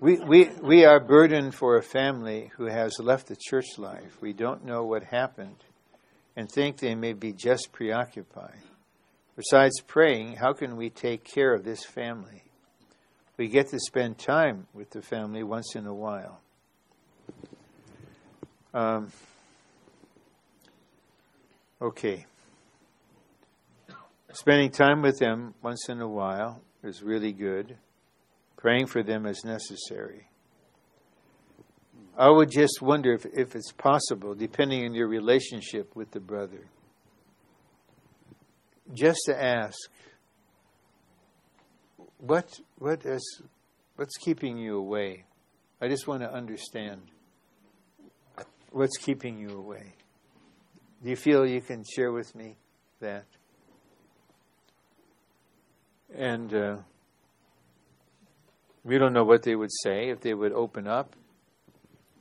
We, we, we are burdened for a family who has left the church life. We don't know what happened and think they may be just preoccupied. Besides praying, how can we take care of this family? We get to spend time with the family once in a while. Um, okay. Spending time with them once in a while is really good. Praying for them is necessary. I would just wonder if, if it's possible, depending on your relationship with the brother, just to ask, what what is what's keeping you away? I just want to understand what's keeping you away. Do you feel you can share with me that? And uh, we don't know what they would say if they would open up.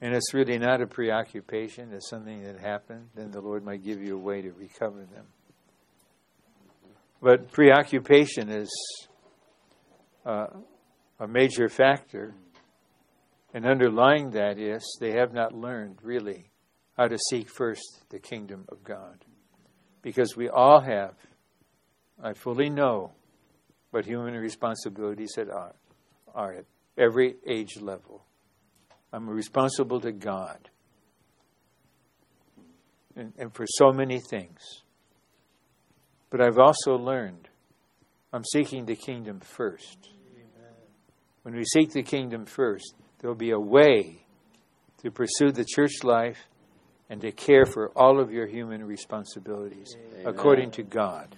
And it's really not a preoccupation, it's something that happened, then the Lord might give you a way to recover them. But preoccupation is uh, a major factor. And underlying that is they have not learned really how to seek first the kingdom of God. Because we all have, I fully know what human responsibilities are, are at every age level. I'm responsible to God. And, and for so many things. But I've also learned I'm seeking the kingdom first. When we seek the kingdom first, there'll be a way to pursue the church life and to care for all of your human responsibilities Amen. according to God.